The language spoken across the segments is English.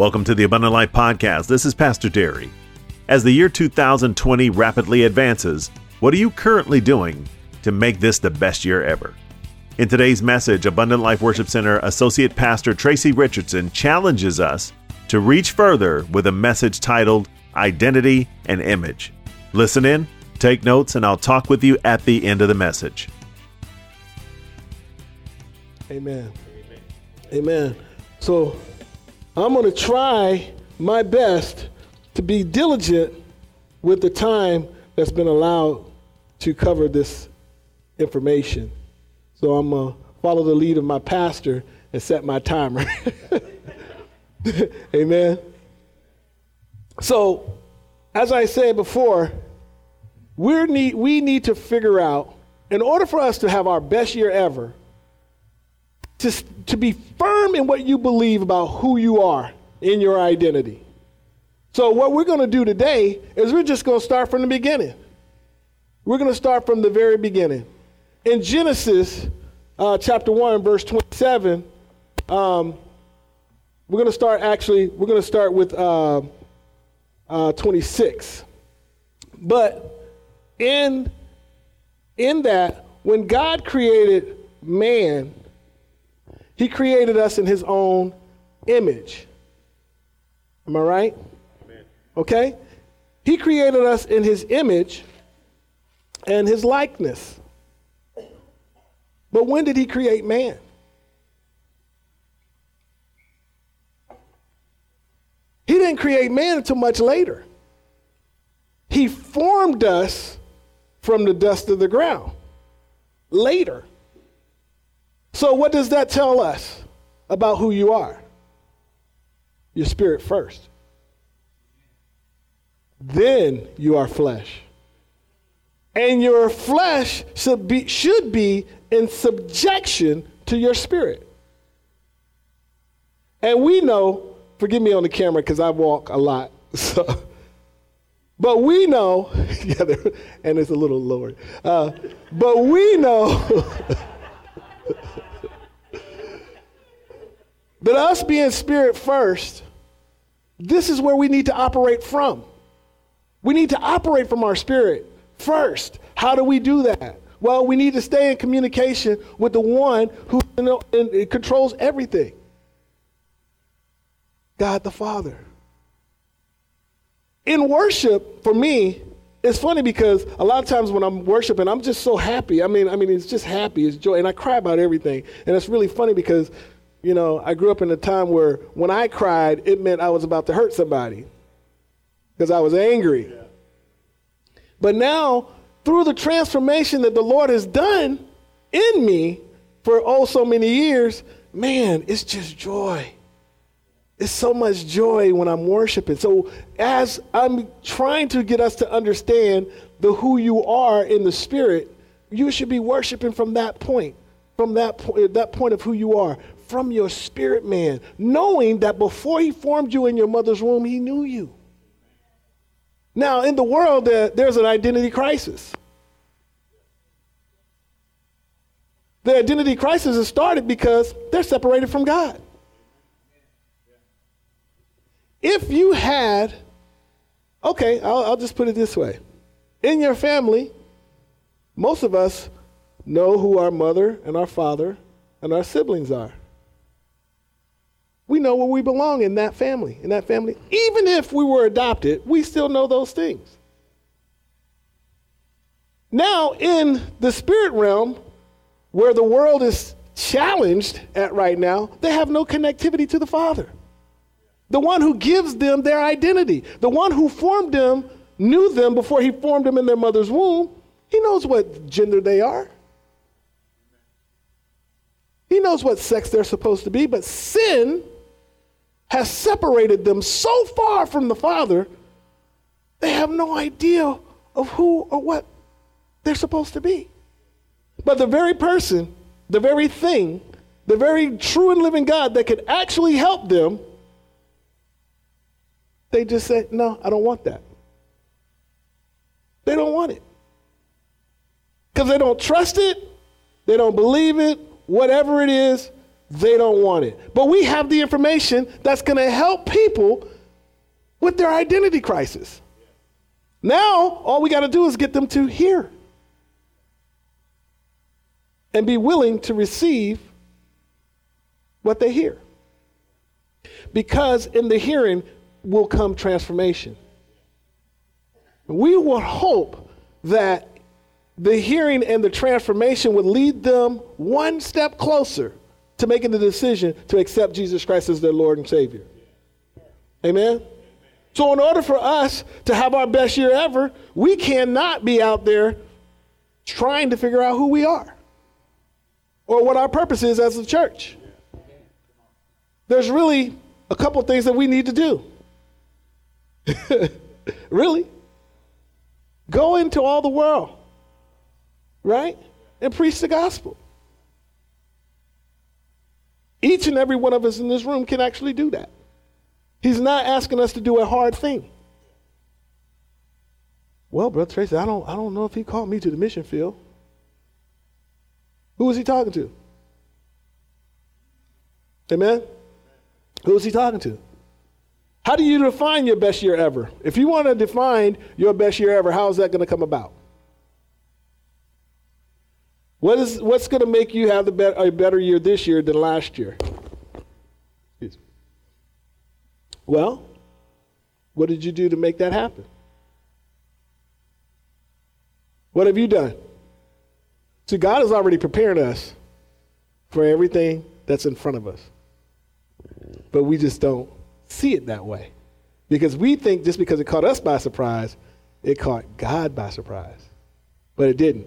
Welcome to the Abundant Life Podcast. This is Pastor Derry. As the year 2020 rapidly advances, what are you currently doing to make this the best year ever? In today's message, Abundant Life Worship Center Associate Pastor Tracy Richardson challenges us to reach further with a message titled Identity and Image. Listen in, take notes, and I'll talk with you at the end of the message. Amen. Amen. So I'm going to try my best to be diligent with the time that's been allowed to cover this information. So I'm going to follow the lead of my pastor and set my timer. Amen. So, as I said before, we need, we need to figure out, in order for us to have our best year ever, to, to be firm in what you believe about who you are in your identity. So, what we're going to do today is we're just going to start from the beginning. We're going to start from the very beginning. In Genesis uh, chapter 1, verse 27, um, we're going to start actually, we're going to start with uh, uh, 26. But in, in that, when God created man, he created us in his own image. Am I right? Amen. Okay? He created us in his image and his likeness. But when did he create man? He didn't create man until much later. He formed us from the dust of the ground later. So, what does that tell us about who you are? Your spirit first. Then you are flesh. And your flesh should be, should be in subjection to your spirit. And we know, forgive me on the camera because I walk a lot. So, but we know, yeah, and it's a little lower. Uh, but we know But us being spirit first, this is where we need to operate from. We need to operate from our spirit first. How do we do that? Well, we need to stay in communication with the one who controls everything God the Father. In worship, for me, it's funny because a lot of times when I'm worshiping, I'm just so happy. I mean, I mean, it's just happy, it's joy, and I cry about everything. And it's really funny because you know, I grew up in a time where when I cried, it meant I was about to hurt somebody because I was angry. Yeah. But now, through the transformation that the Lord has done in me for oh so many years, man, it's just joy. It's so much joy when I'm worshiping. So, as I'm trying to get us to understand the who you are in the spirit, you should be worshiping from that point, from that, po- that point of who you are, from your spirit man, knowing that before he formed you in your mother's womb, he knew you. Now, in the world, there's an identity crisis. The identity crisis has started because they're separated from God. If you had, okay, I'll, I'll just put it this way in your family, most of us know who our mother and our father and our siblings are we know where we belong in that family, in that family. Even if we were adopted, we still know those things. Now, in the spirit realm, where the world is challenged at right now, they have no connectivity to the Father. The one who gives them their identity, the one who formed them, knew them before he formed them in their mother's womb. He knows what gender they are. He knows what sex they're supposed to be, but sin has separated them so far from the Father, they have no idea of who or what they're supposed to be. But the very person, the very thing, the very true and living God that could actually help them, they just say, No, I don't want that. They don't want it. Because they don't trust it, they don't believe it, whatever it is, They don't want it. But we have the information that's going to help people with their identity crisis. Now, all we got to do is get them to hear and be willing to receive what they hear. Because in the hearing will come transformation. We will hope that the hearing and the transformation would lead them one step closer to making the decision to accept Jesus Christ as their Lord and Savior. Amen? So, in order for us to have our best year ever, we cannot be out there trying to figure out who we are or what our purpose is as a church. There's really a couple things that we need to do. really? Go into all the world, right? And preach the gospel. Each and every one of us in this room can actually do that. He's not asking us to do a hard thing. Well, Brother Tracy, I don't, I don't know if he called me to the mission field. Who was he talking to? Amen? Who was he talking to? How do you define your best year ever? If you want to define your best year ever, how is that going to come about? What is, what's going to make you have be- a better year this year than last year? Well, what did you do to make that happen? What have you done? See, God is already preparing us for everything that's in front of us. But we just don't see it that way. Because we think just because it caught us by surprise, it caught God by surprise. But it didn't.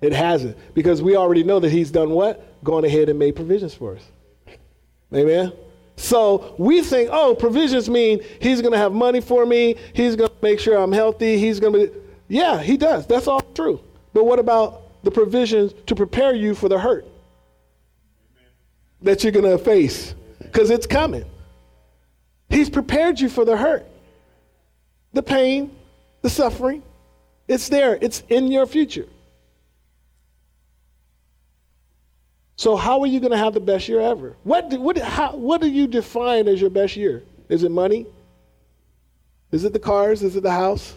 It hasn't. Because we already know that He's done what? Gone ahead and made provisions for us. Amen? So we think, oh, provisions mean He's going to have money for me. He's going to make sure I'm healthy. He's going to be. Yeah, He does. That's all true. But what about the provisions to prepare you for the hurt that you're going to face? Because it's coming. He's prepared you for the hurt, the pain, the suffering. It's there, it's in your future. So, how are you going to have the best year ever? What do, what, how, what do you define as your best year? Is it money? Is it the cars? Is it the house?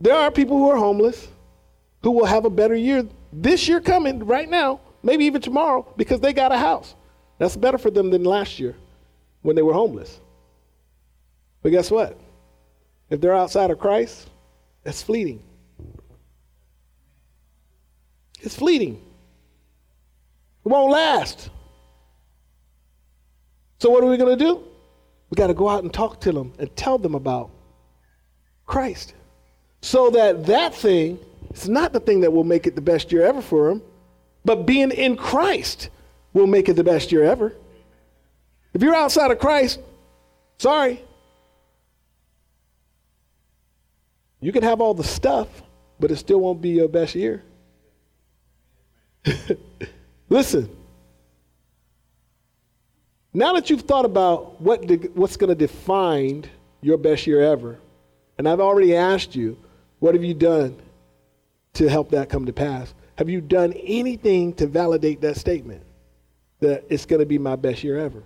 There are people who are homeless who will have a better year this year coming right now, maybe even tomorrow, because they got a house. That's better for them than last year when they were homeless. But guess what? If they're outside of Christ, that's fleeting. It's fleeting. It won't last. So, what are we going to do? We got to go out and talk to them and tell them about Christ. So that that thing is not the thing that will make it the best year ever for them, but being in Christ will make it the best year ever. If you're outside of Christ, sorry. You can have all the stuff, but it still won't be your best year. Listen. Now that you've thought about what de- what's going to define your best year ever, and I've already asked you, what have you done to help that come to pass? Have you done anything to validate that statement that it's going to be my best year ever?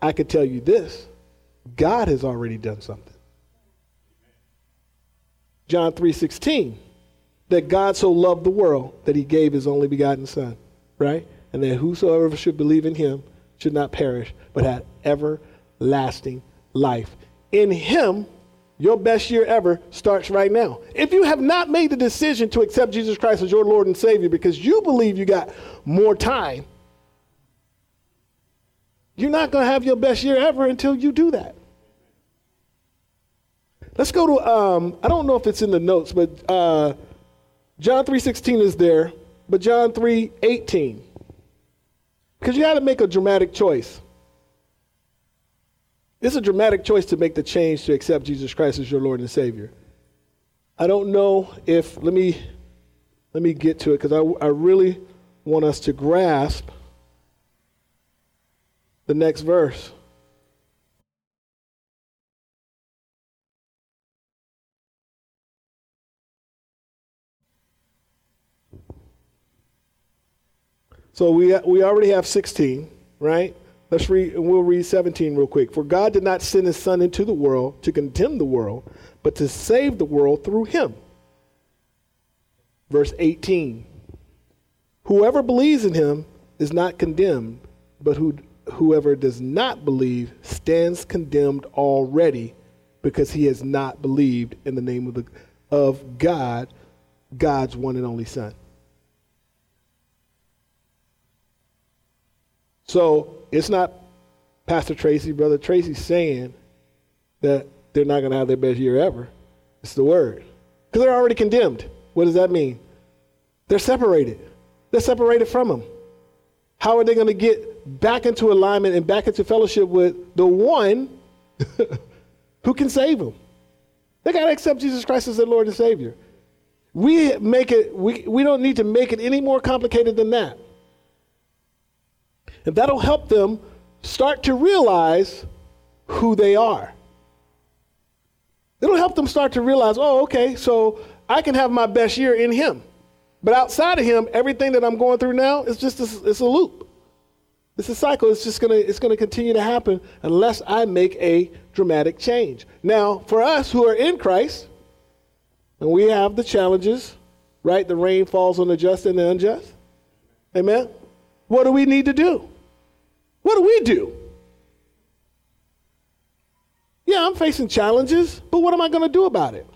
I could tell you this God has already done something. John 3:16 that God so loved the world that he gave his only begotten son, right? And that whosoever should believe in him should not perish but have everlasting life. In him your best year ever starts right now. If you have not made the decision to accept Jesus Christ as your Lord and Savior because you believe you got more time, you're not going to have your best year ever until you do that. Let's go to, um, I don't know if it's in the notes, but uh, John 3.16 is there, but John 3.18. Because you got to make a dramatic choice. It's a dramatic choice to make the change to accept Jesus Christ as your Lord and Savior. I don't know if, let me, let me get to it because I, I really want us to grasp the next verse. So we, we already have 16, right? Let's read, and we'll read 17 real quick. For God did not send his Son into the world to condemn the world, but to save the world through him. Verse 18 Whoever believes in him is not condemned, but who, whoever does not believe stands condemned already because he has not believed in the name of, the, of God, God's one and only Son. So it's not Pastor Tracy, Brother Tracy saying that they're not going to have their best year ever. It's the word. Because they're already condemned. What does that mean? They're separated. They're separated from Him. How are they going to get back into alignment and back into fellowship with the one who can save them? They got to accept Jesus Christ as their Lord and Savior. We make it, we, we don't need to make it any more complicated than that. And that'll help them start to realize who they are. It'll help them start to realize, oh, okay, so I can have my best year in Him. But outside of Him, everything that I'm going through now is just a, it's a loop. It's a cycle. It's just gonna it's gonna continue to happen unless I make a dramatic change. Now, for us who are in Christ, and we have the challenges, right? The rain falls on the just and the unjust. Amen. What do we need to do? Do we do? Yeah, I'm facing challenges, but what am I going to do about it?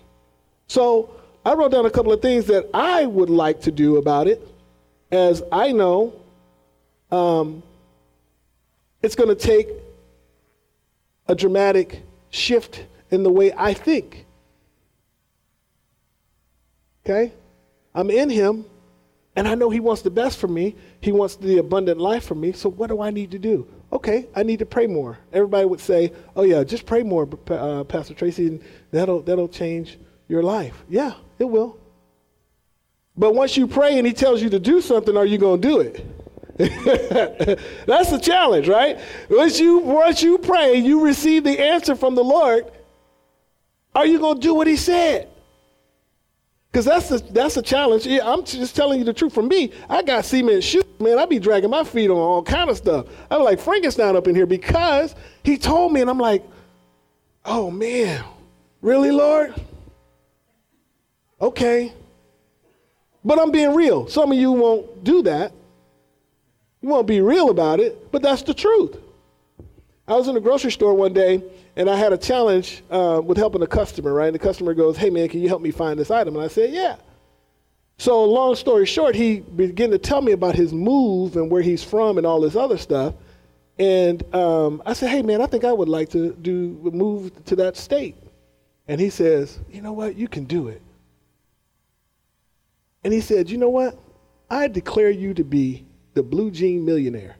So I wrote down a couple of things that I would like to do about it, as I know um, it's going to take a dramatic shift in the way I think. Okay? I'm in Him, and I know He wants the best for me. He wants the abundant life for me. So, what do I need to do? Okay, I need to pray more. Everybody would say, "Oh yeah, just pray more, uh, Pastor Tracy, and that'll that'll change your life." Yeah, it will. But once you pray and He tells you to do something, are you going to do it? That's the challenge, right? Once you once you pray, you receive the answer from the Lord. Are you going to do what He said? Because that's the, that's a challenge. Yeah, I'm just telling you the truth. For me, I got cement shoes, man. I be dragging my feet on all kind of stuff. I'm like Frankenstein up in here because he told me, and I'm like, oh man, really, Lord? Okay. But I'm being real. Some of you won't do that. You won't be real about it, but that's the truth. I was in a grocery store one day and I had a challenge uh, with helping a customer, right? And the customer goes, Hey, man, can you help me find this item? And I said, Yeah. So, long story short, he began to tell me about his move and where he's from and all this other stuff. And um, I said, Hey, man, I think I would like to do move to that state. And he says, You know what? You can do it. And he said, You know what? I declare you to be the blue jean millionaire.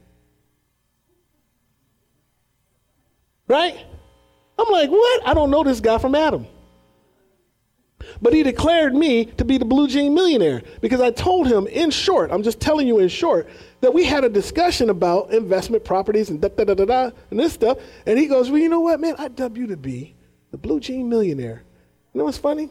Right? I'm like, what? I don't know this guy from Adam. But he declared me to be the blue jean millionaire because I told him in short, I'm just telling you in short, that we had a discussion about investment properties and da da da da da and this stuff. And he goes, Well, you know what, man? I dub you to be the blue jean millionaire. You know what's funny?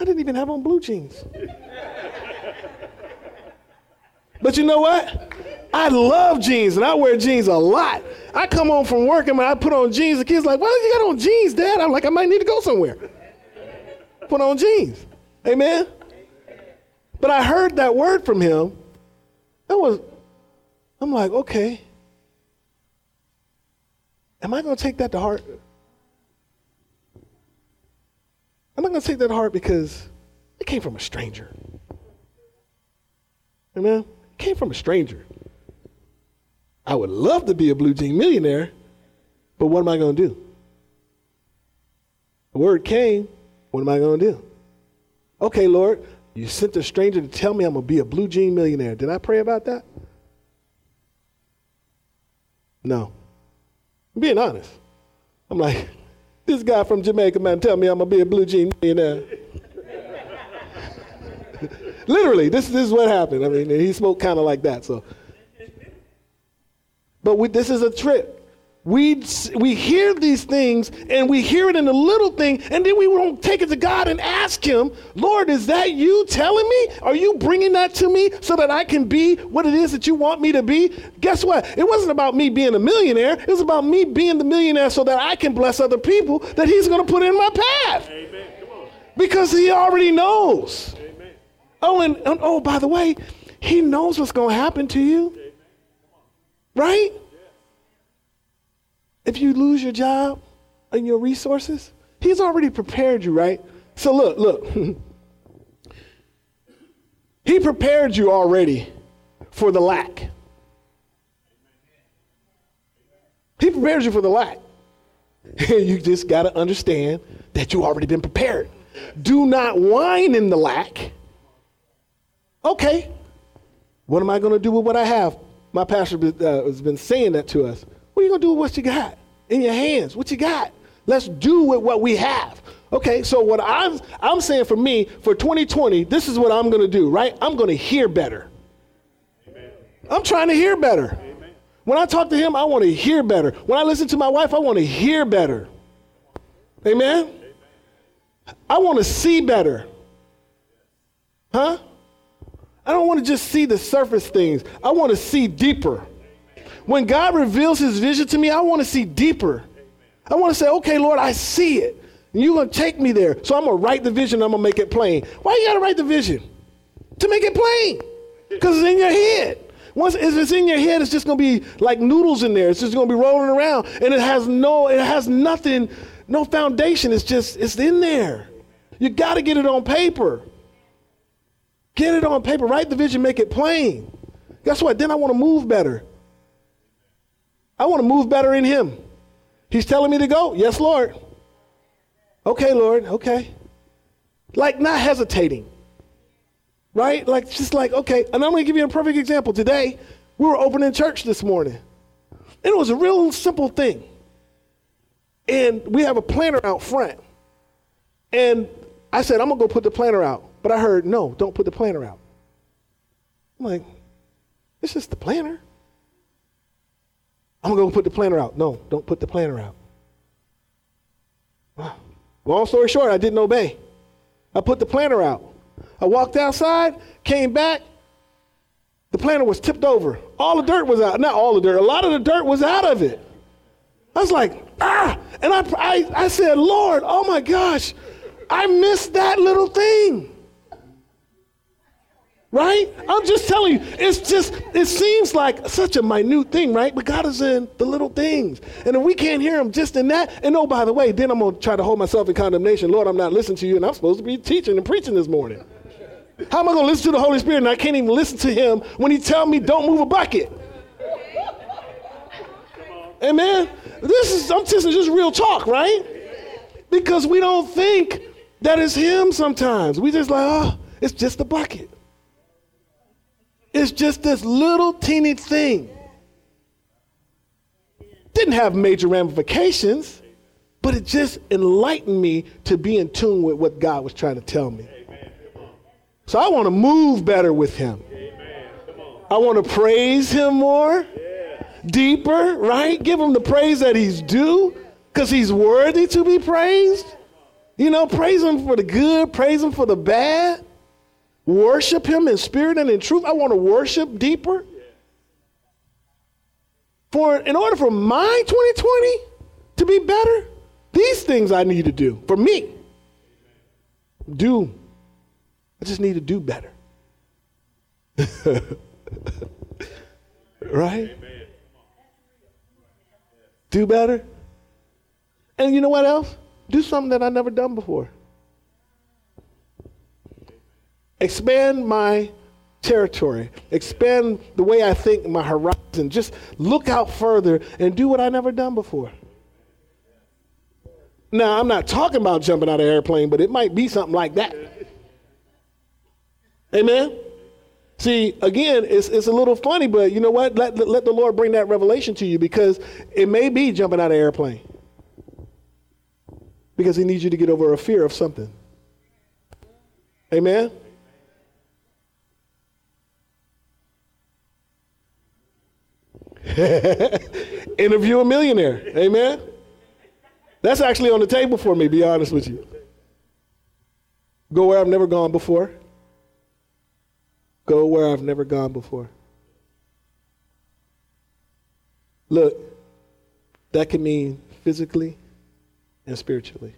I didn't even have on blue jeans. but you know what? I love jeans and I wear jeans a lot. I come home from work and when I put on jeans, the kids like, why don't you got on jeans, Dad? I'm like, I might need to go somewhere. Put on jeans. Amen? But I heard that word from him. That was, I'm like, okay. Am I going to take that to heart? I'm I going to take that to heart because it came from a stranger? Amen? It came from a stranger. I would love to be a blue jean millionaire, but what am I going to do? The word came. What am I going to do? Okay, Lord, you sent a stranger to tell me I'm going to be a blue jean millionaire. Did I pray about that? No. I'm being honest. I'm like, this guy from Jamaica, man, tell me I'm going to be a blue jean millionaire. Literally, this, this is what happened. I mean, he spoke kind of like that, so. But we, this is a trip. we, we hear these things and we hear it in a little thing, and then we won't take it to God and ask Him, Lord, is that you telling me? Are you bringing that to me so that I can be what it is that you want me to be? Guess what? It wasn't about me being a millionaire, it was about me being the millionaire so that I can bless other people that He's going to put in my path. Amen. Because He already knows. Amen. Oh, and, and oh, by the way, He knows what's going to happen to you. Right? if you lose your job and your resources, he's already prepared you, right? So look, look. he prepared you already for the lack. He prepares you for the lack. you just got to understand that you already been prepared. Do not whine in the lack. Okay, what am I going to do with what I have? My pastor uh, has been saying that to us. What are you going to do with what you got in your hands? What you got? Let's do with what we have. Okay, so what I'm I'm saying for me for 2020, this is what I'm going to do, right? I'm going to hear better. Amen. I'm trying to hear better. Amen. When I talk to him, I want to hear better. When I listen to my wife, I want to hear better. Amen. Amen. I want to see better. Huh? I don't want to just see the surface things. I want to see deeper. When God reveals his vision to me, I want to see deeper. I want to say, okay, Lord, I see it. And you're going to take me there. So I'm going to write the vision. I'm going to make it plain. Why you got to write the vision? To make it plain. Because it's in your head. Once if it's in your head, it's just going to be like noodles in there. It's just going to be rolling around. And it has no, it has nothing, no foundation. It's just, it's in there. You got to get it on paper. Get it on paper. Write the vision, make it plain. Guess what? Then I want to move better. I want to move better in Him. He's telling me to go. Yes, Lord. Okay, Lord. Okay. Like not hesitating. Right? Like just like, okay. And I'm going to give you a perfect example. Today, we were opening church this morning. And it was a real simple thing. And we have a planter out front. And I said, I'm going to go put the planter out. But I heard, no, don't put the planter out. I'm like, it's just the planter. I'm going to put the planter out. No, don't put the planter out. Long story short, I didn't obey. I put the planter out. I walked outside, came back. The planter was tipped over. All the dirt was out. Not all the dirt, a lot of the dirt was out of it. I was like, ah! And I, I, I said, Lord, oh my gosh, I missed that little thing. Right? I'm just telling you, it's just, it seems like such a minute thing, right? But God is in the little things. And if we can't hear Him just in that, and oh, by the way, then I'm going to try to hold myself in condemnation. Lord, I'm not listening to you, and I'm supposed to be teaching and preaching this morning. How am I going to listen to the Holy Spirit and I can't even listen to Him when He tell me don't move a bucket? Amen? This is, I'm just, just real talk, right? Because we don't think that it's Him sometimes. We just like, oh, it's just a bucket. It's just this little teeny thing. Didn't have major ramifications, but it just enlightened me to be in tune with what God was trying to tell me. So I want to move better with Him. I want to praise Him more, deeper, right? Give Him the praise that He's due because He's worthy to be praised. You know, praise Him for the good, praise Him for the bad. Worship Him in spirit and in truth. I want to worship deeper. For in order for my 2020 to be better, these things I need to do for me. Do. I just need to do better. right? Do better. And you know what else? Do something that I've never done before. Expand my territory, expand the way I think, my horizon. Just look out further and do what I never done before. Now, I'm not talking about jumping out of an airplane, but it might be something like that. Amen? See, again, it's, it's a little funny, but you know what? Let, let the Lord bring that revelation to you because it may be jumping out of an airplane. Because he needs you to get over a fear of something. Amen? Interview a millionaire. Amen. That's actually on the table for me, be honest with you. Go where I've never gone before. Go where I've never gone before. Look, that can mean physically and spiritually.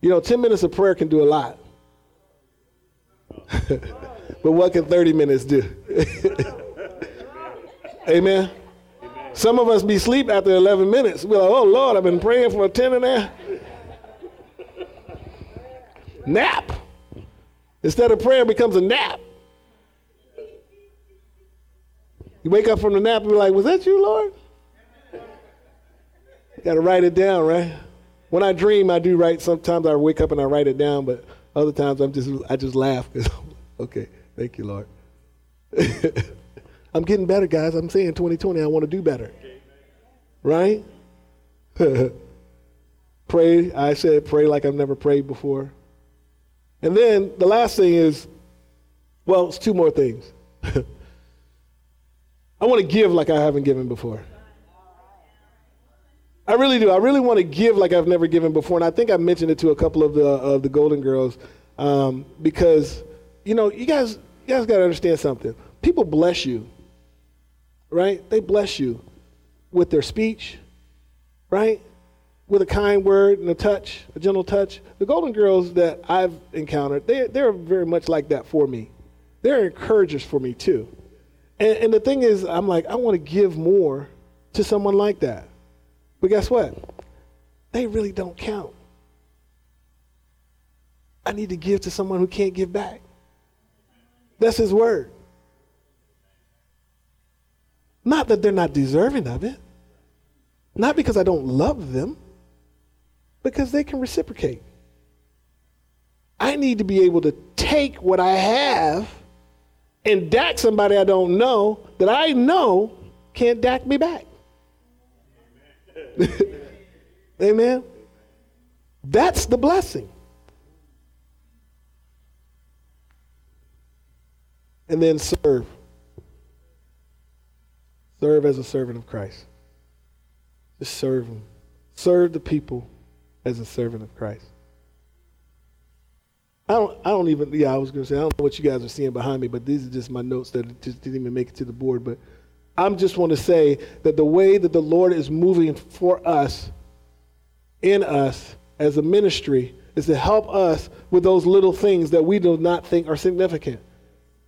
You know, 10 minutes of prayer can do a lot. but what can 30 minutes do? Amen. Some of us be asleep after 11 minutes. We're like, oh, Lord, I've been praying for a 10 and a. Nap. Instead of prayer, becomes a nap. You wake up from the nap and be like, was that you, Lord? You got to write it down, right? When I dream, I do write. Sometimes I wake up and I write it down, but other times I'm just I just laugh okay, thank you, Lord. I'm getting better, guys. I'm saying 2020, I want to do better. Right? pray. I said pray like I've never prayed before. And then the last thing is, well, it's two more things. I want to give like I haven't given before. I really do. I really want to give like I've never given before, and I think I mentioned it to a couple of the of the Golden Girls um, because you know you guys you guys got to understand something. People bless you right? They bless you with their speech, right? With a kind word and a touch, a gentle touch. The Golden Girls that I've encountered, they, they're very much like that for me. They're encouragers for me too. And, and the thing is, I'm like, I want to give more to someone like that. But guess what? They really don't count. I need to give to someone who can't give back. That's his word. Not that they're not deserving of it. Not because I don't love them, because they can reciprocate. I need to be able to take what I have and dack somebody I don't know that I know can't dack me back. Amen. That's the blessing. And then serve. Serve as a servant of Christ. Just serve Him. Serve the people as a servant of Christ. I don't, I don't even, yeah, I was going to say, I don't know what you guys are seeing behind me, but these are just my notes that just didn't even make it to the board. But I just want to say that the way that the Lord is moving for us, in us, as a ministry, is to help us with those little things that we do not think are significant,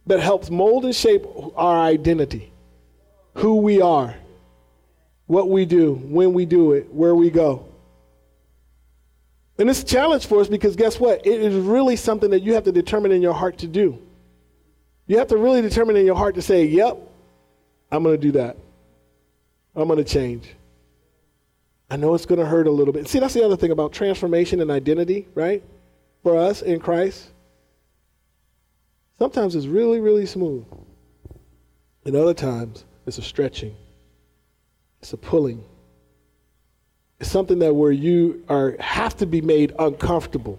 that helps mold and shape our identity who we are, what we do, when we do it, where we go. And it's a challenge for us because guess what? It is really something that you have to determine in your heart to do. You have to really determine in your heart to say, yep, I'm going to do that. I'm going to change. I know it's going to hurt a little bit. See, that's the other thing about transformation and identity, right? For us in Christ. Sometimes it's really, really smooth. And other times it's a stretching. It's a pulling. It's something that where you are have to be made uncomfortable.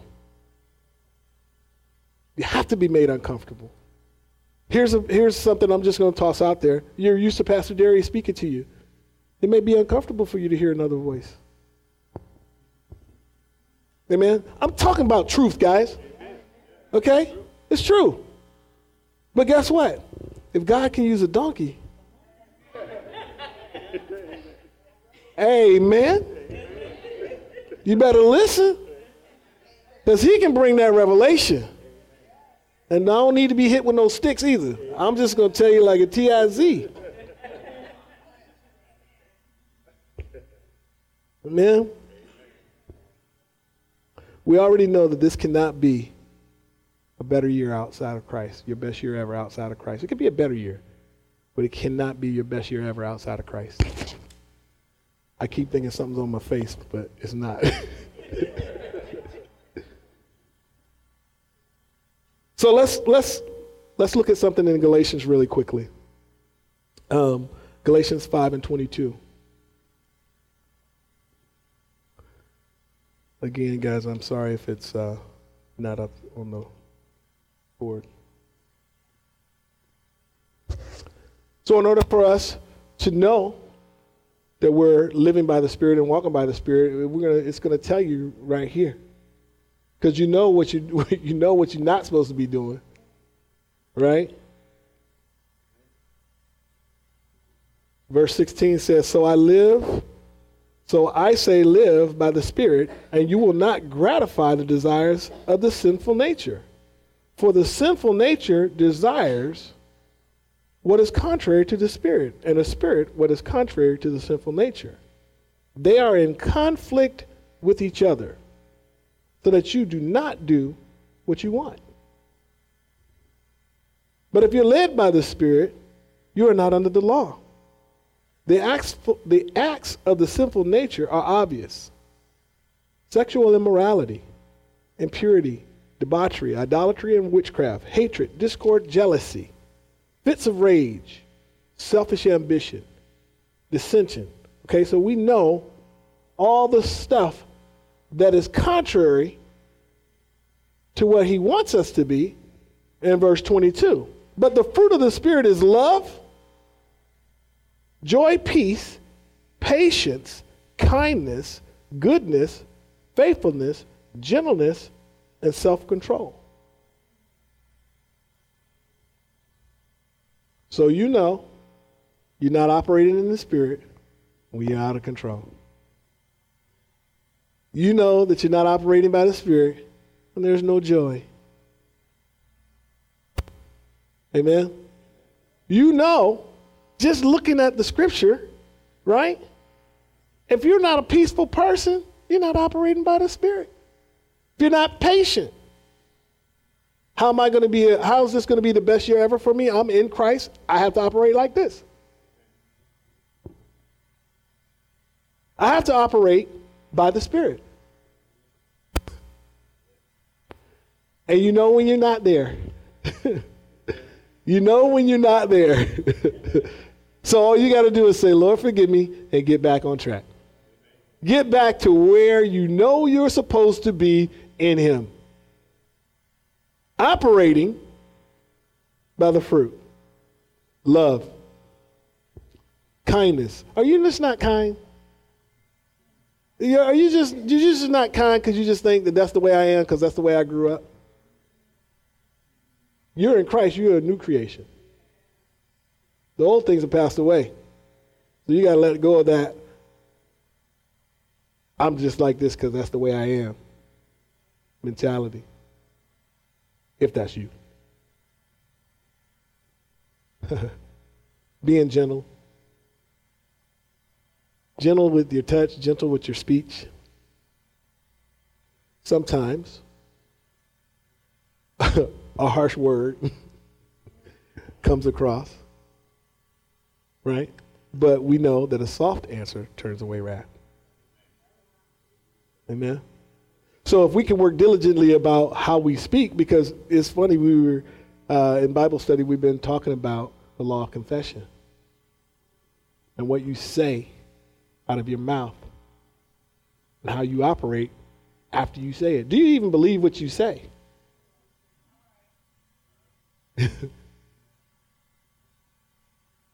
You have to be made uncomfortable. Here's, a, here's something I'm just going to toss out there. You're used to Pastor Darius speaking to you. It may be uncomfortable for you to hear another voice. Amen? I'm talking about truth, guys. Okay? It's true. But guess what? If God can use a donkey, Amen. You better listen. Because he can bring that revelation. And I don't need to be hit with no sticks either. I'm just going to tell you like a TIZ. Amen. We already know that this cannot be a better year outside of Christ, your best year ever outside of Christ. It could be a better year, but it cannot be your best year ever outside of Christ. I keep thinking something's on my face, but it's not. so let's let's let's look at something in Galatians really quickly. Um, Galatians five and twenty-two. Again, guys, I'm sorry if it's uh, not up on the board. So, in order for us to know that we're living by the Spirit and walking by the Spirit, we're gonna, it's going to tell you right here. Because you know what you you know what you're not supposed to be doing. Right? Verse 16 says, So I live, so I say live by the Spirit, and you will not gratify the desires of the sinful nature. For the sinful nature desires what is contrary to the Spirit, and the Spirit what is contrary to the sinful nature. They are in conflict with each other, so that you do not do what you want. But if you're led by the Spirit, you are not under the law. The acts, the acts of the sinful nature are obvious sexual immorality, impurity, debauchery, idolatry and witchcraft, hatred, discord, jealousy, fits of rage, selfish ambition, dissension. Okay, so we know all the stuff that is contrary to what he wants us to be in verse 22. But the fruit of the Spirit is love joy, peace, patience, kindness, goodness, faithfulness, gentleness, and self control. So you know you're not operating in the spirit when you're out of control. You know that you're not operating by the spirit when there's no joy. Amen. You know just looking at the scripture, right? If you're not a peaceful person, you're not operating by the Spirit. If you're not patient, how am I going to be? How is this going to be the best year ever for me? I'm in Christ. I have to operate like this. I have to operate by the Spirit. And you know when you're not there. you know when you're not there. So all you got to do is say, Lord, forgive me, and get back on track. Get back to where you know you're supposed to be in Him. Operating by the fruit love, kindness. Are you just not kind? Are you just you just not kind because you just think that that's the way I am because that's the way I grew up? You're in Christ. You're a new creation. The old things have passed away. So you got to let go of that. I'm just like this because that's the way I am mentality. If that's you. Being gentle. Gentle with your touch, gentle with your speech. Sometimes a harsh word comes across right? But we know that a soft answer turns away wrath. Amen. So if we can work diligently about how we speak, because it's funny, we were uh, in Bible study, we've been talking about the law of confession and what you say out of your mouth and how you operate after you say it. Do you even believe what you say?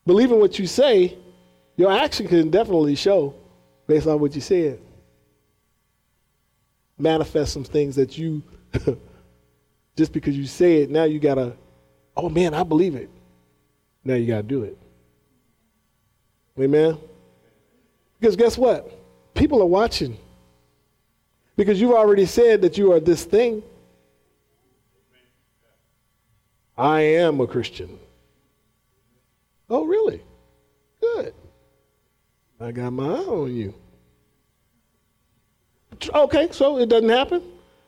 believing what you say, your action can definitely show based on what you said. Manifest some things that you, just because you say it, now you got to, oh man, I believe it. Now you got to do it. Amen? Because guess what? People are watching. Because you've already said that you are this thing. I am a Christian. Oh, really? Good. I got my eye on you. Okay, so it doesn't happen.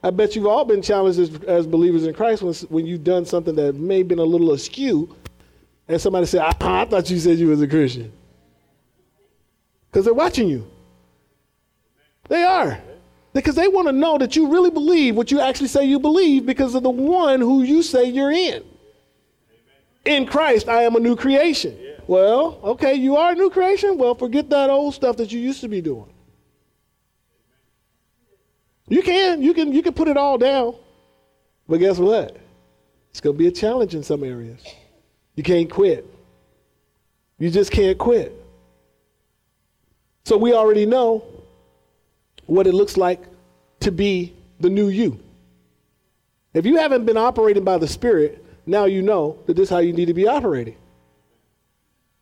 I bet you've all been challenged as, as believers in Christ when, when you've done something that may have been a little askew, and somebody said, I, I thought you said you was a Christian. Because they're watching you. They are. Because they want to know that you really believe what you actually say you believe because of the one who you say you're in. In Christ, I am a new creation. Well, okay, you are a new creation. Well, forget that old stuff that you used to be doing. You can, you can, you can put it all down. But guess what? It's going to be a challenge in some areas. You can't quit. You just can't quit. So we already know what it looks like to be the new you. If you haven't been operating by the Spirit, now you know that this is how you need to be operating.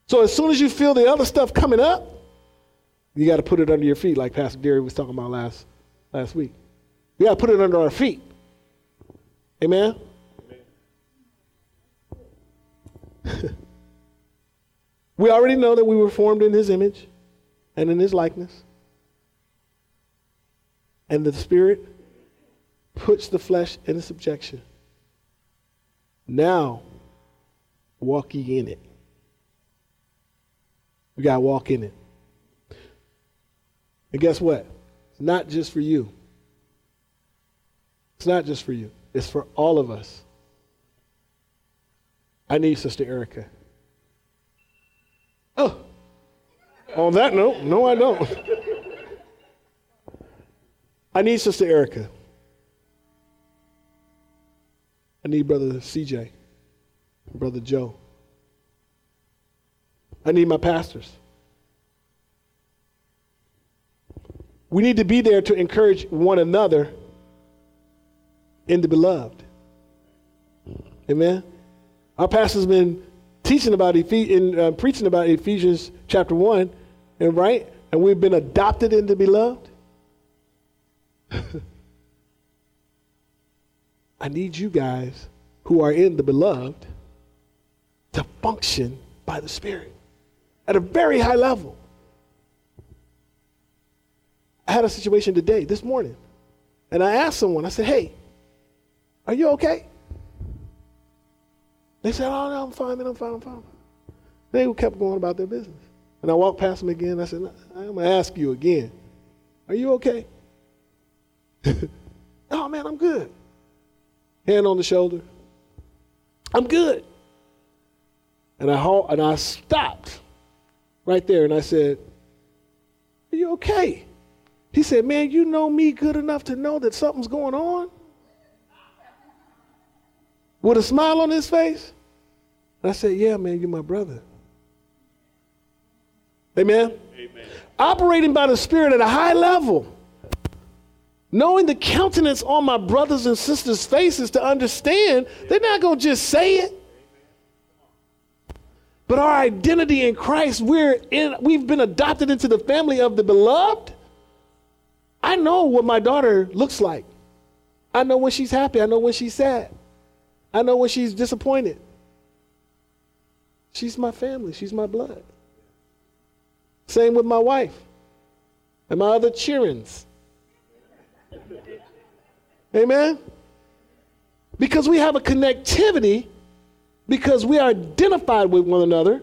So as soon as you feel the other stuff coming up, you got to put it under your feet, like Pastor Derry was talking about last, last week. We got to put it under our feet. Amen? Amen. we already know that we were formed in his image and in his likeness. And the Spirit puts the flesh in subjection. Now, walk ye in it. We got to walk in it. And guess what? Not just for you. It's not just for you. It's for all of us. I need Sister Erica. Oh, on that note, no, I don't. I need Sister Erica. I need Brother CJ, Brother Joe. I need my pastors. We need to be there to encourage one another in the beloved. Amen. Our pastor's been teaching about Ephes- uh, preaching about Ephesians chapter one, and right, and we've been adopted into the beloved. I need you guys who are in the beloved to function by the Spirit at a very high level. I had a situation today, this morning, and I asked someone, I said, hey, are you okay? They said, oh, no, I'm fine, man, I'm fine, I'm fine. They kept going about their business. And I walked past them again. I said, I'm going to ask you again, are you okay? oh, man, I'm good. Hand on the shoulder. I'm good. And I, and I stopped right there and I said, Are you okay? He said, Man, you know me good enough to know that something's going on? With a smile on his face? And I said, Yeah, man, you're my brother. Amen? Amen. Operating by the Spirit at a high level. Knowing the countenance on my brothers and sisters' faces to understand, they're not going to just say it. But our identity in Christ, we're in, we've been adopted into the family of the beloved. I know what my daughter looks like. I know when she's happy. I know when she's sad. I know when she's disappointed. She's my family. She's my blood. Same with my wife and my other cheerings. Amen? Because we have a connectivity because we are identified with one another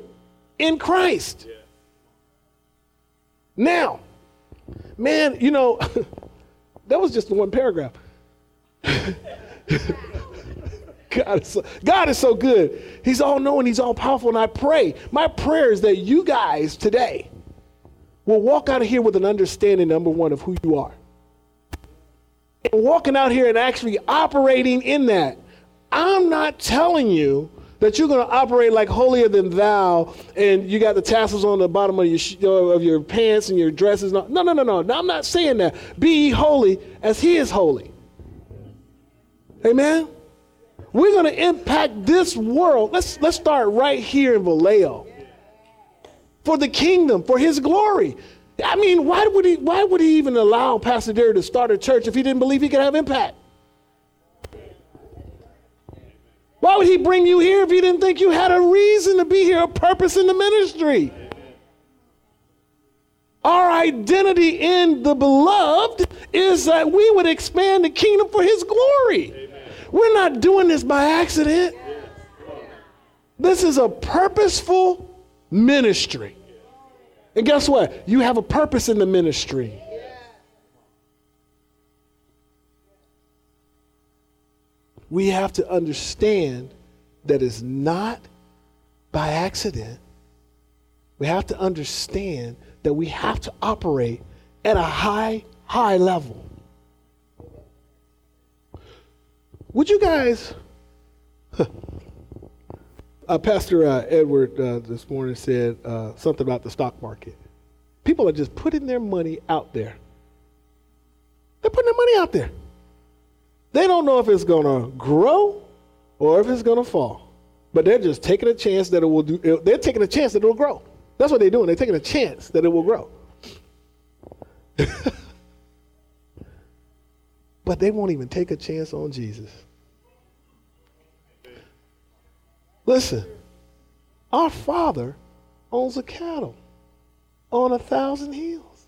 in Christ. Yeah. Now, man, you know, that was just one paragraph. God is, so, God is so good. He's all knowing, He's all powerful. And I pray, my prayer is that you guys today will walk out of here with an understanding, number one, of who you are. And walking out here and actually operating in that. I'm not telling you that you're going to operate like holier than thou and you got the tassels on the bottom of your, uh, of your pants and your dresses. No, no, no, no, no. I'm not saying that. Be holy as he is holy. Amen? We're going to impact this world. Let's, let's start right here in Vallejo for the kingdom, for his glory. I mean, why would he, why would he even allow Pastor Derry to start a church if he didn't believe he could have impact? Why would he bring you here if he didn't think you had a reason to be here, a purpose in the ministry? Our identity in the beloved is that we would expand the kingdom for his glory. Amen. We're not doing this by accident. This is a purposeful ministry. And guess what? You have a purpose in the ministry. We have to understand that it's not by accident. We have to understand that we have to operate at a high, high level. Would you guys, uh, Pastor uh, Edward uh, this morning said uh, something about the stock market. People are just putting their money out there. They're putting their money out there. They don't know if it's going to grow or if it's going to fall. But they're just taking a chance that it will do. They're taking a chance that it will grow. That's what they're doing. They're taking a chance that it will grow. but they won't even take a chance on Jesus. Listen, our Father owns a cattle on a thousand hills.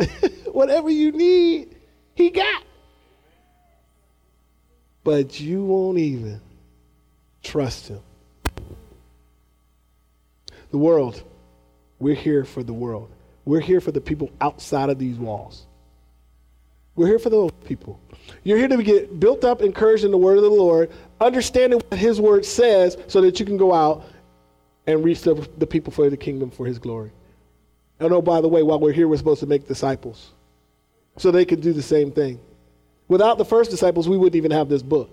Whatever you need, He got. But you won't even trust Him. The world, we're here for the world. We're here for the people outside of these walls. We're here for those people. You're here to get built up, encouraged in the word of the Lord, understanding what his word says so that you can go out and reach the, the people for the kingdom for his glory. And oh, by the way, while we're here, we're supposed to make disciples so they can do the same thing. Without the first disciples, we wouldn't even have this book.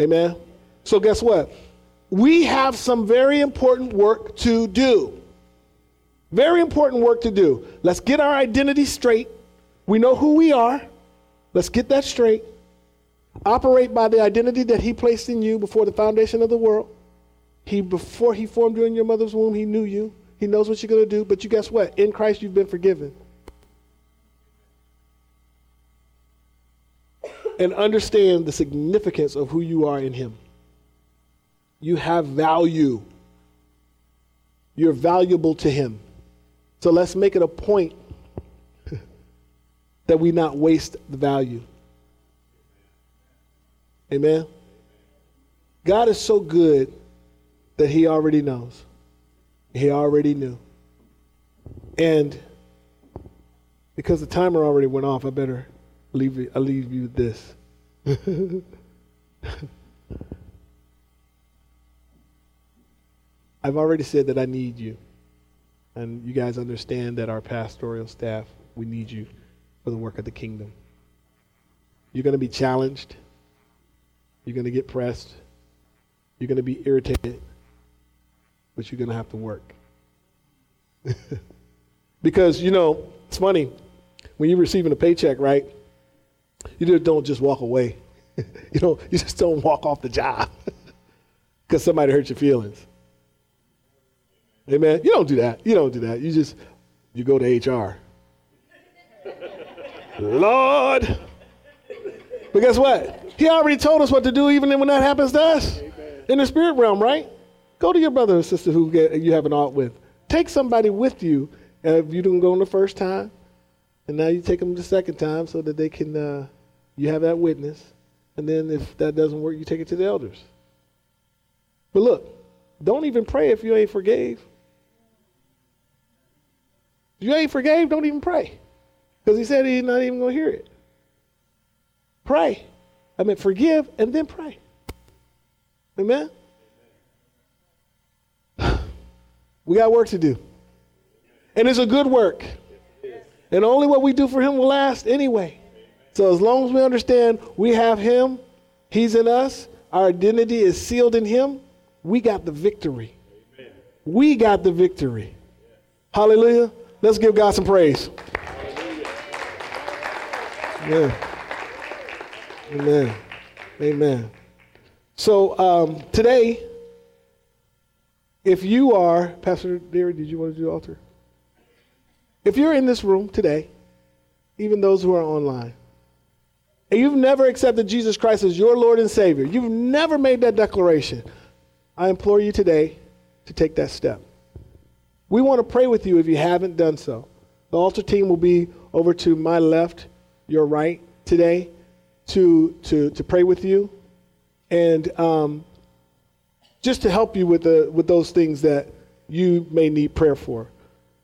Amen? So, guess what? We have some very important work to do. Very important work to do. Let's get our identity straight. We know who we are. Let's get that straight. Operate by the identity that He placed in you before the foundation of the world. He before He formed you in your mother's womb, He knew you. He knows what you're going to do. But you guess what? In Christ, you've been forgiven. And understand the significance of who you are in Him. You have value. You're valuable to Him. So let's make it a point that we not waste the value. Amen. God is so good that He already knows. He already knew. And because the timer already went off, I better leave you, I'll leave you this. I've already said that I need you. And you guys understand that our pastoral staff, we need you for the work of the kingdom. You're going to be challenged. You're going to get pressed. You're going to be irritated. But you're going to have to work. because, you know, it's funny. When you're receiving a paycheck, right? You just don't just walk away. you know, you just don't walk off the job because somebody hurt your feelings. Amen. You don't do that. You don't do that. You just you go to HR. Lord. But guess what? He already told us what to do even when that happens to us. Amen. In the spirit realm, right? Go to your brother or sister who get, you have an art with. Take somebody with you. if you didn't go on the first time, and now you take them the second time so that they can, uh, you have that witness. And then if that doesn't work, you take it to the elders. But look, don't even pray if you ain't forgave. If you ain't forgave, don't even pray. Because he said he's not even going to hear it. Pray. I mean, forgive and then pray. Amen? We got work to do. And it's a good work. And only what we do for him will last anyway. So as long as we understand we have him, he's in us, our identity is sealed in him, we got the victory. Amen. We got the victory. Hallelujah. Let's give God some praise. Amen. Amen. Amen. So um, today, if you are, Pastor Derry, did you want to do altar? If you're in this room today, even those who are online, and you've never accepted Jesus Christ as your Lord and Savior, you've never made that declaration, I implore you today to take that step. We want to pray with you if you haven't done so. The altar team will be over to my left, your right today to, to, to pray with you and um, just to help you with, the, with those things that you may need prayer for.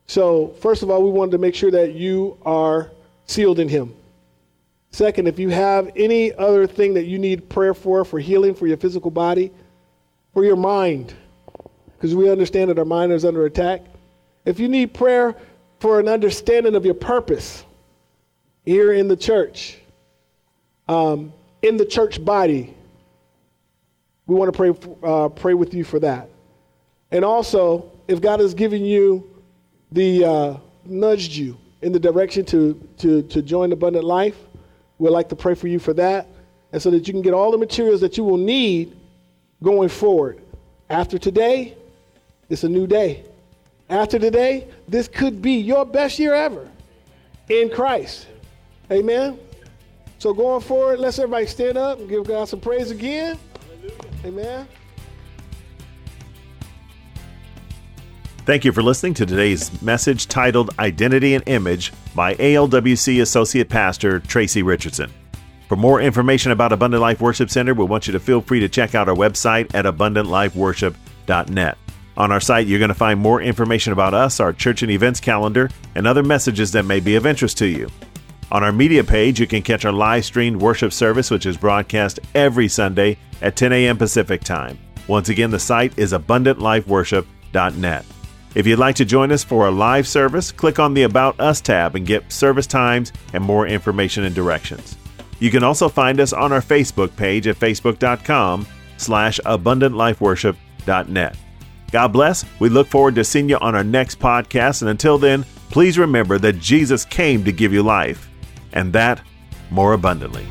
So, first of all, we wanted to make sure that you are sealed in Him. Second, if you have any other thing that you need prayer for, for healing for your physical body, for your mind, because we understand that our mind is under attack, if you need prayer for an understanding of your purpose here in the church, um, in the church body, we want to pray, uh, pray with you for that. And also, if God has given you the uh, nudged you in the direction to, to, to join Abundant Life, we'd like to pray for you for that. And so that you can get all the materials that you will need going forward. After today, it's a new day. After today, this could be your best year ever in Christ. Amen. So going forward, let's everybody stand up and give God some praise again. Amen. Thank you for listening to today's message titled Identity and Image by ALWC Associate Pastor Tracy Richardson. For more information about Abundant Life Worship Center, we want you to feel free to check out our website at abundantlifeworship.net. On our site, you're going to find more information about us, our church and events calendar, and other messages that may be of interest to you. On our media page, you can catch our live streamed worship service, which is broadcast every Sunday at 10 a.m. Pacific Time. Once again, the site is abundantlifeworship.net. If you'd like to join us for a live service, click on the About Us tab and get service times and more information and directions. You can also find us on our Facebook page at facebook.com slash abundantlifeworship.net. God bless. We look forward to seeing you on our next podcast. And until then, please remember that Jesus came to give you life, and that more abundantly.